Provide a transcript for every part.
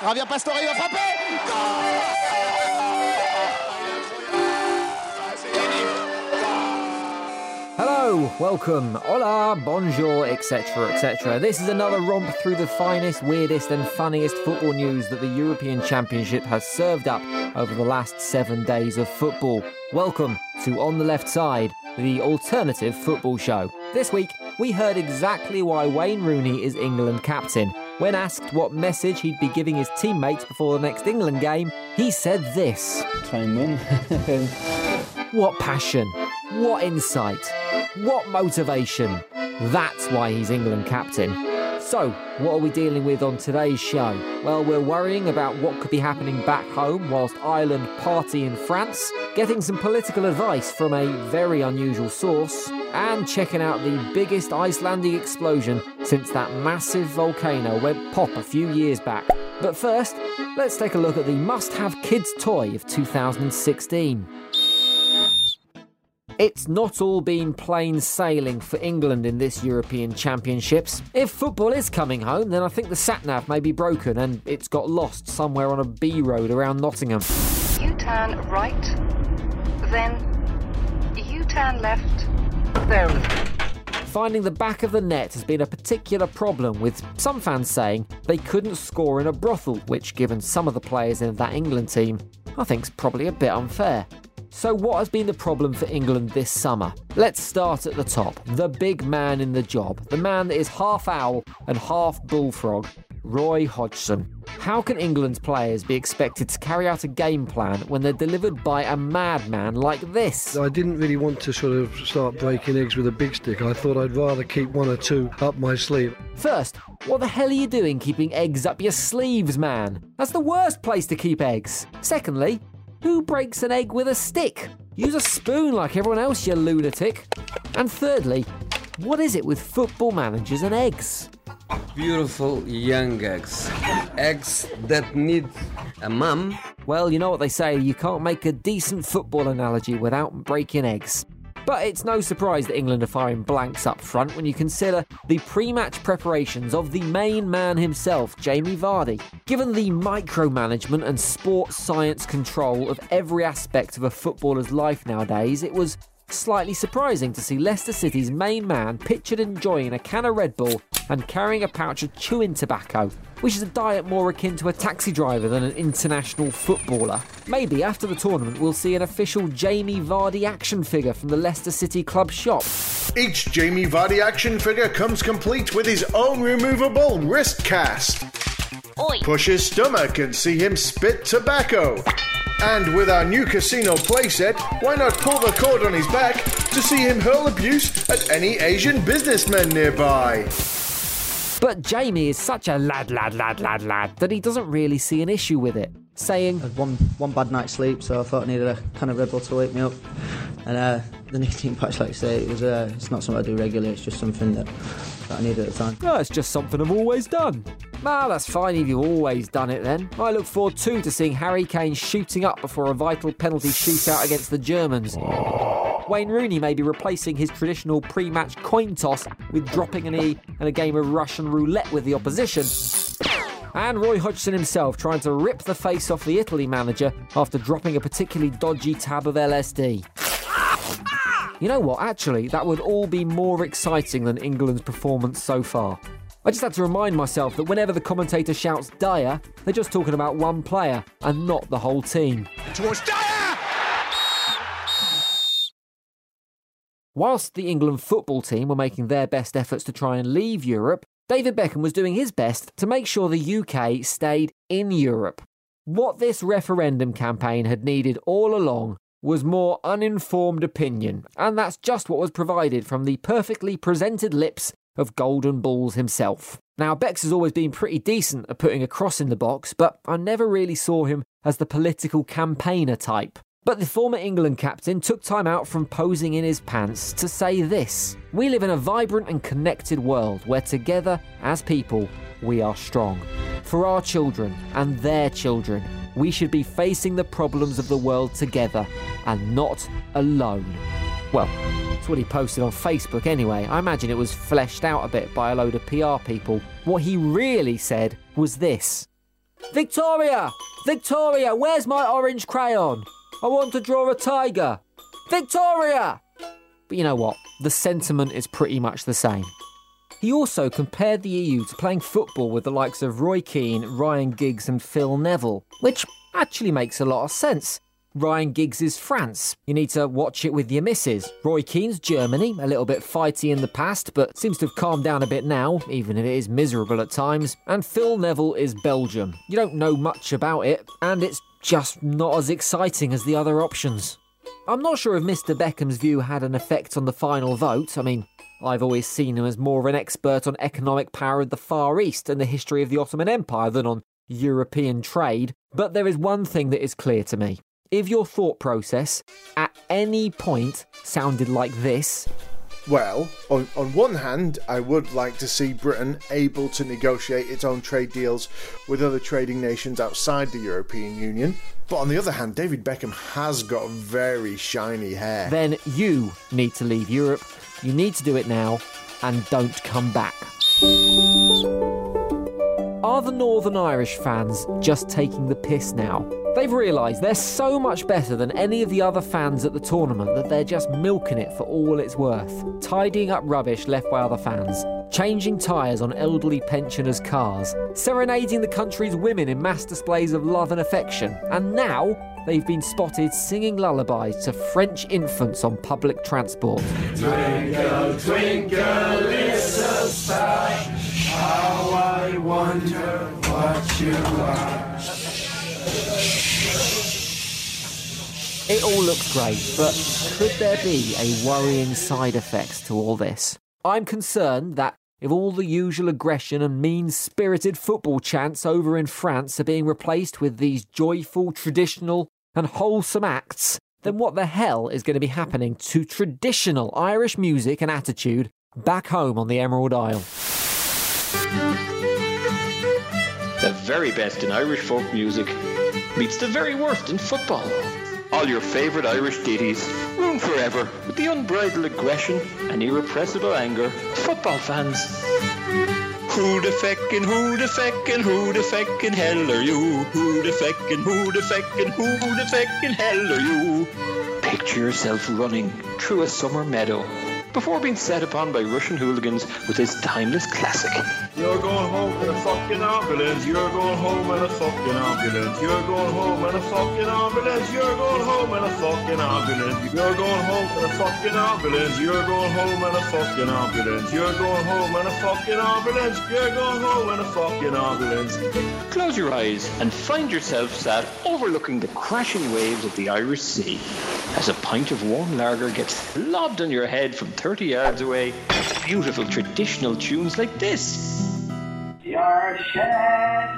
Javier Pastore va frapper. Hello, welcome, hola, bonjour, etc., etc. This is another romp through the finest, weirdest, and funniest football news that the European Championship has served up over the last seven days of football. Welcome to On the Left Side, the alternative football show. This week, we heard exactly why Wayne Rooney is England captain. When asked what message he'd be giving his teammates before the next England game, he said this Try and win. What passion, what insight, what motivation. That's why he's England captain. So, what are we dealing with on today's show? Well, we're worrying about what could be happening back home whilst Ireland party in France, getting some political advice from a very unusual source, and checking out the biggest Icelandic explosion since that massive volcano went pop a few years back. But first, let's take a look at the must have kids' toy of 2016. It's not all been plain sailing for England in this European Championships. If football is coming home, then I think the satnav may be broken and it's got lost somewhere on a B road around Nottingham. You turn right, then you turn left. Finding the back of the net has been a particular problem, with some fans saying they couldn't score in a brothel, which, given some of the players in that England team, I think's probably a bit unfair. So, what has been the problem for England this summer? Let's start at the top. The big man in the job, the man that is half owl and half bullfrog, Roy Hodgson. How can England's players be expected to carry out a game plan when they're delivered by a madman like this? I didn't really want to sort of start breaking eggs with a big stick. I thought I'd rather keep one or two up my sleeve. First, what the hell are you doing keeping eggs up your sleeves, man? That's the worst place to keep eggs. Secondly, who breaks an egg with a stick? Use a spoon like everyone else, you lunatic. And thirdly, what is it with football managers and eggs? Beautiful young eggs. Eggs that need a mum. Well, you know what they say, you can't make a decent football analogy without breaking eggs. But it's no surprise that England are firing blanks up front when you consider the pre match preparations of the main man himself, Jamie Vardy. Given the micromanagement and sports science control of every aspect of a footballer's life nowadays, it was slightly surprising to see Leicester City's main man pictured enjoying a can of Red Bull and carrying a pouch of chewing tobacco, which is a diet more akin to a taxi driver than an international footballer. Maybe after the tournament we'll see an official Jamie Vardy action figure from the Leicester City club shop. Each Jamie Vardy action figure comes complete with his own removable wrist cast. Oi. Push his stomach and see him spit tobacco. And with our new casino playset, why not pull the cord on his back to see him hurl abuse at any Asian businessman nearby? But Jamie is such a lad, lad, lad, lad, lad that he doesn't really see an issue with it, saying, had one one bad night's sleep, so I thought I needed a kind of Red Bull to wake me up. And uh, the nicotine patch, like I say, it was uh, it's not something I do regularly. It's just something that, that I need at the time. Oh, it's just something I've always done. Ah, that's fine if you've always done it then. I look forward too to seeing Harry Kane shooting up before a vital penalty shootout against the Germans. Wayne Rooney may be replacing his traditional pre match coin toss with dropping an E and a game of Russian roulette with the opposition. And Roy Hodgson himself trying to rip the face off the Italy manager after dropping a particularly dodgy tab of LSD. You know what? Actually, that would all be more exciting than England's performance so far. I just had to remind myself that whenever the commentator shouts Dier, they're just talking about one player and not the whole team. Towards Dier! Whilst the England football team were making their best efforts to try and leave Europe, David Beckham was doing his best to make sure the UK stayed in Europe. What this referendum campaign had needed all along was more uninformed opinion, and that's just what was provided from the perfectly presented lips of Golden Balls himself. Now, Becks has always been pretty decent at putting a cross in the box, but I never really saw him as the political campaigner type. But the former England captain took time out from posing in his pants to say this We live in a vibrant and connected world where together, as people, we are strong. For our children and their children, we should be facing the problems of the world together and not alone. Well, that's what he posted on Facebook anyway. I imagine it was fleshed out a bit by a load of PR people. What he really said was this Victoria! Victoria, where's my orange crayon? I want to draw a tiger. Victoria! But you know what? The sentiment is pretty much the same. He also compared the EU to playing football with the likes of Roy Keane, Ryan Giggs, and Phil Neville, which actually makes a lot of sense. Ryan Giggs is France. You need to watch it with your missus. Roy Keane's Germany, a little bit fighty in the past, but seems to have calmed down a bit now, even if it is miserable at times. And Phil Neville is Belgium. You don't know much about it, and it's just not as exciting as the other options. I'm not sure if Mr. Beckham's view had an effect on the final vote. I mean, I've always seen him as more of an expert on economic power of the Far East and the history of the Ottoman Empire than on European trade. But there is one thing that is clear to me. If your thought process at any point sounded like this, Well, on, on one hand, I would like to see Britain able to negotiate its own trade deals with other trading nations outside the European Union. But on the other hand, David Beckham has got very shiny hair. then you need to leave Europe. You need to do it now and don't come back. Are the Northern Irish fans just taking the piss now? They've realised they're so much better than any of the other fans at the tournament that they're just milking it for all it's worth, tidying up rubbish left by other fans, changing tyres on elderly pensioners' cars, serenading the country's women in mass displays of love and affection, and now they've been spotted singing lullabies to French infants on public transport. It all looks great, but could there be a worrying side effect to all this? I'm concerned that if all the usual aggression and mean spirited football chants over in France are being replaced with these joyful, traditional, and wholesome acts, then what the hell is going to be happening to traditional Irish music and attitude back home on the Emerald Isle? The very best in Irish folk music meets the very worst in football. All your favourite Irish ditties, ruined forever with the unbridled aggression and irrepressible anger of football fans. Who the feckin', who the feckin', who the feckin' hell are you? Who the feckin', who the feckin', who the feckin' hell are you? Picture yourself running through a summer meadow before being set upon by Russian hooligans with his timeless classic. You're going home in a fucking ambulance. You're going home in a fucking ambulance. You're going home in a fucking ambulance. You're going home in a fucking ambulance. You're going home in a fucking ambulance. You're going home in a fucking ambulance. You're going home in a fucking ambulance. You're going home in a fucking ambulance. Close your eyes and find yourself sat overlooking the crashing waves of the Irish Sea as a pint of warm lager gets lobbed on your head from 30 yards away. Beautiful traditional tunes like this. You're shed,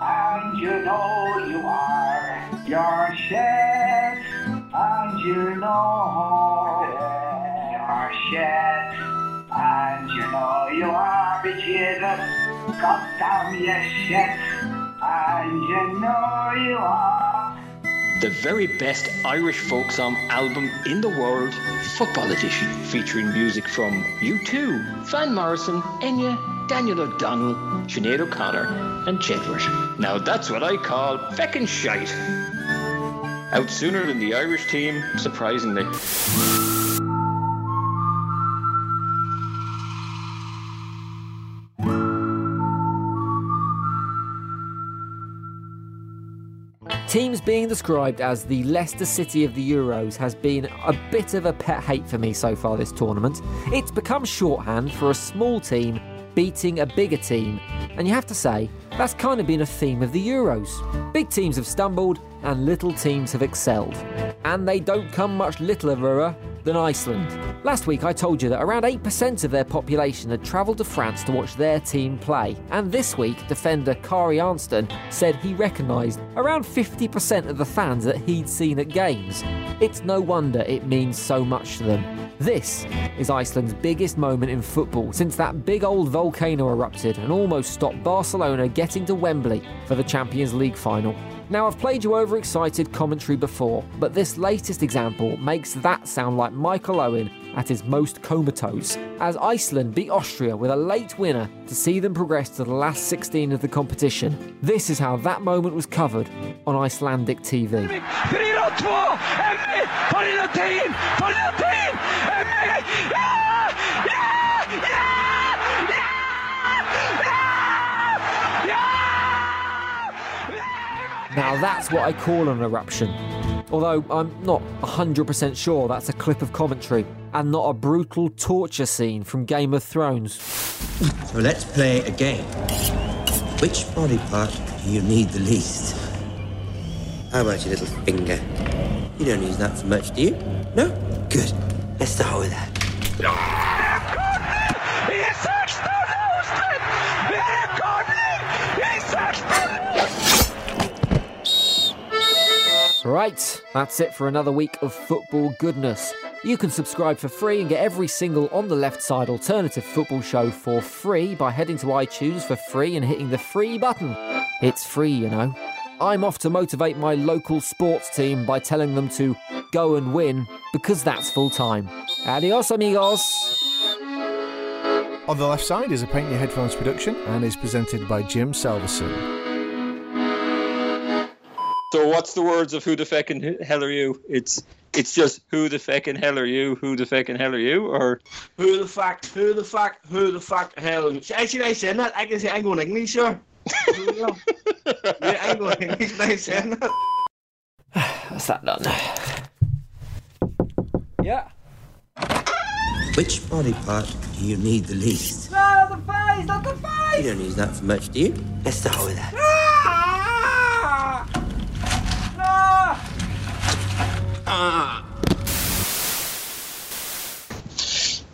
and you know you are. You're shed, and you know. You're shed, and you know you are. But Jesus, goddamn you shit, and you know you are. The very best Irish folk song album in the world, Football Edition, featuring music from U2, Van Morrison, Enya, Daniel O'Donnell, Sinead O'Connor, and Jedward. Now that's what I call feckin' shite. Out sooner than the Irish team, surprisingly. Teams being described as the Leicester City of the Euros has been a bit of a pet hate for me so far this tournament. It's become shorthand for a small team beating a bigger team, and you have to say, that's kind of been a theme of the Euros. Big teams have stumbled and little teams have excelled. And they don't come much littler than Iceland. Last week I told you that around 8% of their population had travelled to France to watch their team play. And this week, defender Kari Arnason said he recognised around 50% of the fans that he'd seen at games. It's no wonder it means so much to them. This is Iceland's biggest moment in football since that big old volcano erupted and almost stopped Barcelona getting to Wembley for the Champions League final. Now, I've played you overexcited commentary before, but this latest example makes that sound like Michael Owen at his most comatose, as Iceland beat Austria with a late winner to see them progress to the last 16 of the competition. This is how that moment was covered on Icelandic TV. That's what I call an eruption. Although I'm not 100% sure that's a clip of commentary and not a brutal torture scene from Game of Thrones. So let's play a game. Which body part do you need the least? How about your little finger? You don't use that for much, do you? No? Good. Let's start with that. Right, that's it for another week of football goodness. You can subscribe for free and get every single on the left side alternative football show for free by heading to iTunes for free and hitting the free button. It's free, you know. I'm off to motivate my local sports team by telling them to go and win because that's full time. Adios, amigos. On the left side is a Paint Your Headphones production and is presented by Jim Salverson. So what's the words of who the feckin' hell are you? It's it's just who the feckin' hell are you? Who the feckin' hell are you? Or Who the fuck, who the fuck, who the fuck hell? Actually, I said that. I can say I'm going English, sure. yeah, I'm going English. I said that. That's that done. Yeah. Which body part do you need the least? No, the face, not the face! You don't use that for much, do you? Let's start with that. Ah!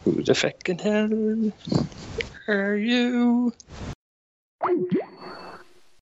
who the feckin' hell are you?